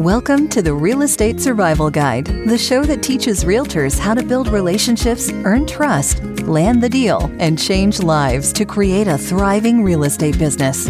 Welcome to the Real Estate Survival Guide, the show that teaches realtors how to build relationships, earn trust, land the deal, and change lives to create a thriving real estate business.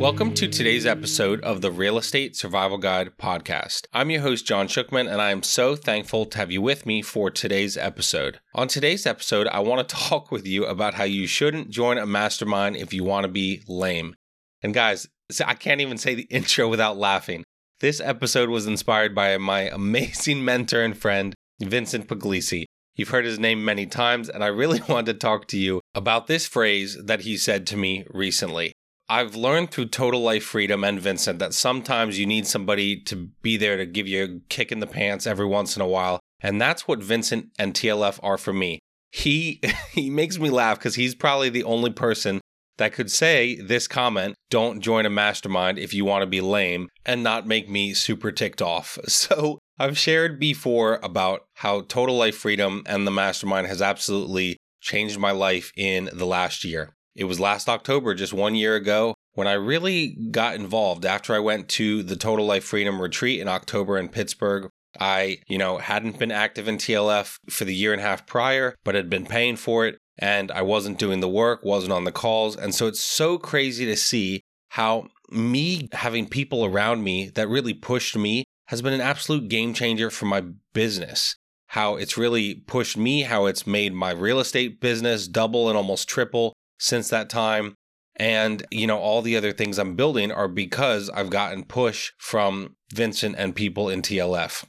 Welcome to today's episode of the Real Estate Survival Guide podcast. I'm your host, John Shookman, and I am so thankful to have you with me for today's episode. On today's episode, I want to talk with you about how you shouldn't join a mastermind if you want to be lame. And guys, I can't even say the intro without laughing. This episode was inspired by my amazing mentor and friend, Vincent Pugliese. You've heard his name many times, and I really wanted to talk to you about this phrase that he said to me recently. I've learned through Total Life Freedom and Vincent that sometimes you need somebody to be there to give you a kick in the pants every once in a while. And that's what Vincent and TLF are for me. He he makes me laugh because he's probably the only person that could say this comment, don't join a mastermind if you want to be lame, and not make me super ticked off. So I've shared before about how Total Life Freedom and the mastermind has absolutely changed my life in the last year. It was last October, just one year ago, when I really got involved after I went to the Total Life Freedom retreat in October in Pittsburgh. I, you know, hadn't been active in TLF for the year and a half prior, but had been paying for it and I wasn't doing the work, wasn't on the calls. And so it's so crazy to see how me having people around me that really pushed me has been an absolute game changer for my business. How it's really pushed me, how it's made my real estate business double and almost triple since that time. And, you know, all the other things I'm building are because I've gotten push from Vincent and people in TLF.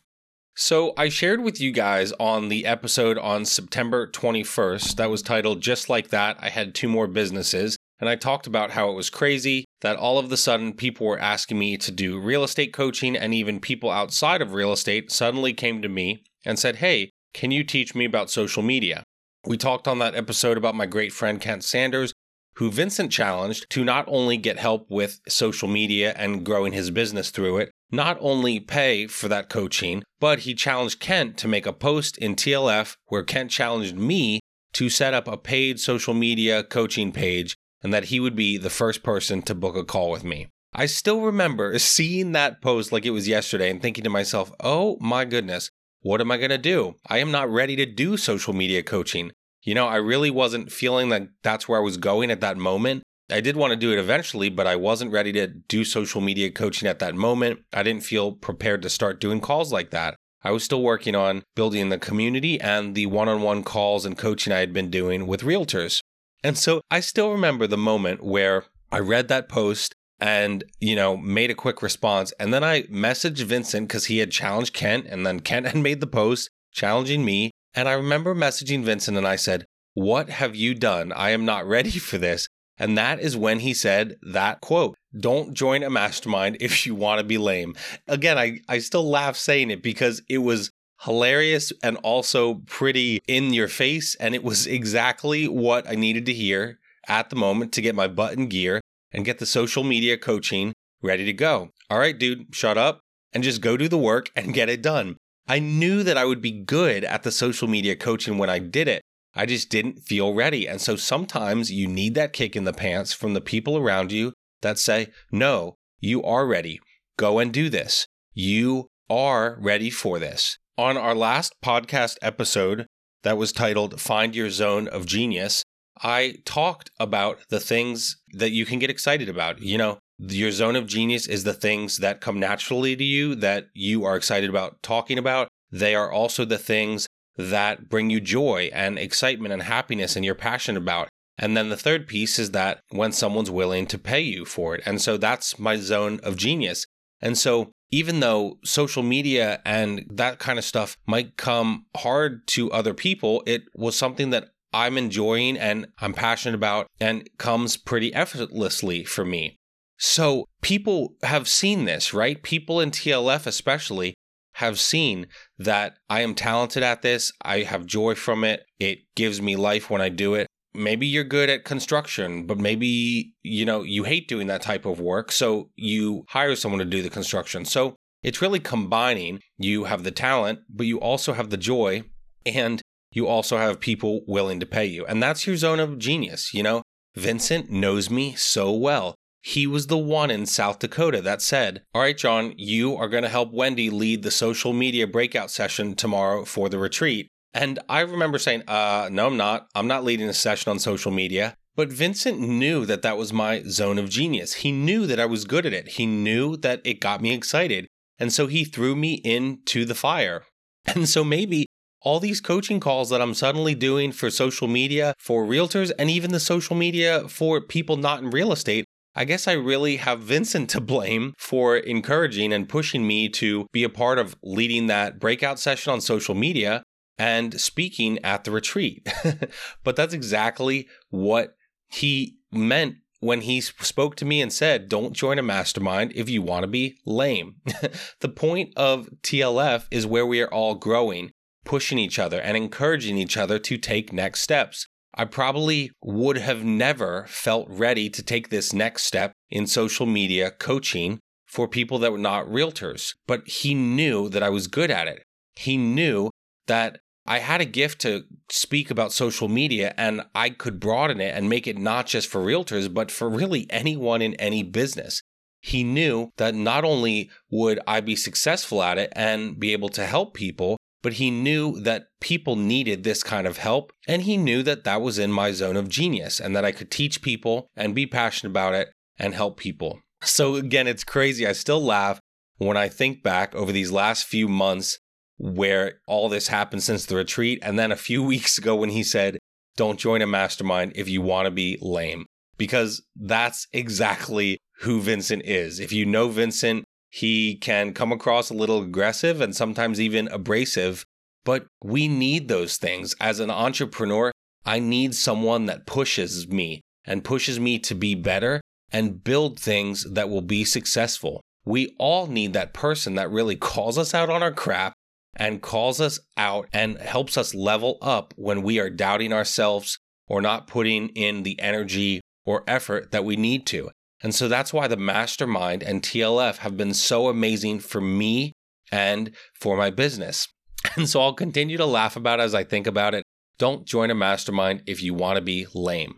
So, I shared with you guys on the episode on September 21st that was titled Just Like That. I had two more businesses, and I talked about how it was crazy that all of the sudden people were asking me to do real estate coaching, and even people outside of real estate suddenly came to me and said, Hey, can you teach me about social media? We talked on that episode about my great friend Kent Sanders, who Vincent challenged to not only get help with social media and growing his business through it, not only pay for that coaching, but he challenged Kent to make a post in TLF where Kent challenged me to set up a paid social media coaching page and that he would be the first person to book a call with me. I still remember seeing that post like it was yesterday and thinking to myself, oh my goodness, what am I going to do? I am not ready to do social media coaching. You know, I really wasn't feeling that that's where I was going at that moment. I did want to do it eventually, but I wasn't ready to do social media coaching at that moment. I didn't feel prepared to start doing calls like that. I was still working on building the community and the one on one calls and coaching I had been doing with realtors. And so I still remember the moment where I read that post and, you know, made a quick response. And then I messaged Vincent because he had challenged Kent, and then Kent had made the post challenging me. And I remember messaging Vincent and I said, What have you done? I am not ready for this. And that is when he said that quote Don't join a mastermind if you want to be lame. Again, I, I still laugh saying it because it was hilarious and also pretty in your face. And it was exactly what I needed to hear at the moment to get my butt in gear and get the social media coaching ready to go. All right, dude, shut up and just go do the work and get it done. I knew that I would be good at the social media coaching when I did it. I just didn't feel ready. And so sometimes you need that kick in the pants from the people around you that say, no, you are ready. Go and do this. You are ready for this. On our last podcast episode that was titled Find Your Zone of Genius, I talked about the things that you can get excited about. You know, your zone of genius is the things that come naturally to you that you are excited about talking about. They are also the things that bring you joy and excitement and happiness and you're passionate about. And then the third piece is that when someone's willing to pay you for it. And so that's my zone of genius. And so even though social media and that kind of stuff might come hard to other people, it was something that I'm enjoying and I'm passionate about and comes pretty effortlessly for me. So people have seen this, right? People in TLF, especially, have seen that I am talented at this. I have joy from it. It gives me life when I do it. Maybe you're good at construction, but maybe, you know, you hate doing that type of work. So you hire someone to do the construction. So it's really combining. You have the talent, but you also have the joy and you also have people willing to pay you. And that's your zone of genius. You know, Vincent knows me so well. He was the one in South Dakota that said, All right, John, you are going to help Wendy lead the social media breakout session tomorrow for the retreat. And I remember saying, uh, no, I'm not. I'm not leading a session on social media. But Vincent knew that that was my zone of genius. He knew that I was good at it. He knew that it got me excited. And so he threw me into the fire. And so maybe all these coaching calls that I'm suddenly doing for social media, for realtors, and even the social media for people not in real estate, I guess I really have Vincent to blame for encouraging and pushing me to be a part of leading that breakout session on social media and speaking at the retreat. but that's exactly what he meant when he spoke to me and said, Don't join a mastermind if you want to be lame. the point of TLF is where we are all growing, pushing each other, and encouraging each other to take next steps. I probably would have never felt ready to take this next step in social media coaching for people that were not realtors, but he knew that I was good at it. He knew that I had a gift to speak about social media and I could broaden it and make it not just for realtors, but for really anyone in any business. He knew that not only would I be successful at it and be able to help people, but he knew that people needed this kind of help. And he knew that that was in my zone of genius and that I could teach people and be passionate about it and help people. So again, it's crazy. I still laugh when I think back over these last few months where all this happened since the retreat. And then a few weeks ago when he said, don't join a mastermind if you want to be lame, because that's exactly who Vincent is. If you know Vincent, he can come across a little aggressive and sometimes even abrasive, but we need those things. As an entrepreneur, I need someone that pushes me and pushes me to be better and build things that will be successful. We all need that person that really calls us out on our crap and calls us out and helps us level up when we are doubting ourselves or not putting in the energy or effort that we need to. And so that's why the mastermind and TLF have been so amazing for me and for my business. And so I'll continue to laugh about as I think about it. Don't join a mastermind if you want to be lame.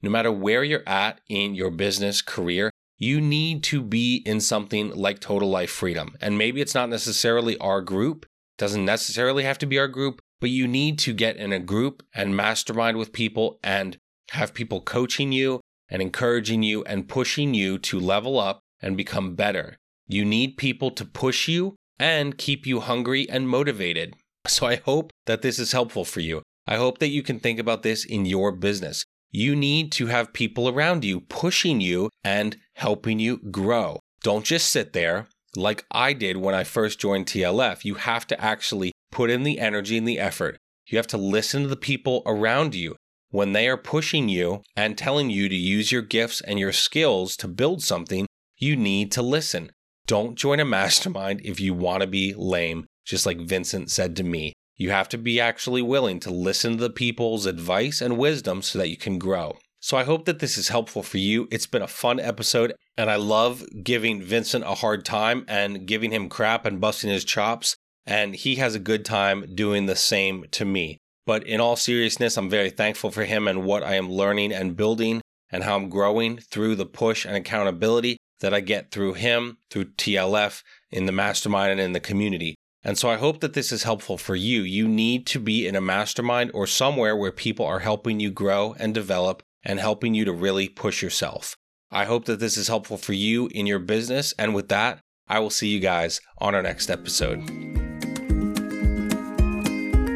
No matter where you're at in your business career, you need to be in something like Total Life Freedom. And maybe it's not necessarily our group, doesn't necessarily have to be our group, but you need to get in a group and mastermind with people and have people coaching you and encouraging you and pushing you to level up and become better. You need people to push you and keep you hungry and motivated. So I hope that this is helpful for you. I hope that you can think about this in your business. You need to have people around you pushing you and helping you grow. Don't just sit there like I did when I first joined TLF. You have to actually put in the energy and the effort. You have to listen to the people around you when they are pushing you and telling you to use your gifts and your skills to build something. You need to listen. Don't join a mastermind if you want to be lame, just like Vincent said to me. You have to be actually willing to listen to the people's advice and wisdom so that you can grow. So I hope that this is helpful for you. It's been a fun episode, and I love giving Vincent a hard time and giving him crap and busting his chops. And he has a good time doing the same to me. But in all seriousness, I'm very thankful for him and what I am learning and building and how I'm growing through the push and accountability that I get through him, through TLF, in the mastermind, and in the community. And so I hope that this is helpful for you. You need to be in a mastermind or somewhere where people are helping you grow and develop and helping you to really push yourself. I hope that this is helpful for you in your business. And with that, I will see you guys on our next episode.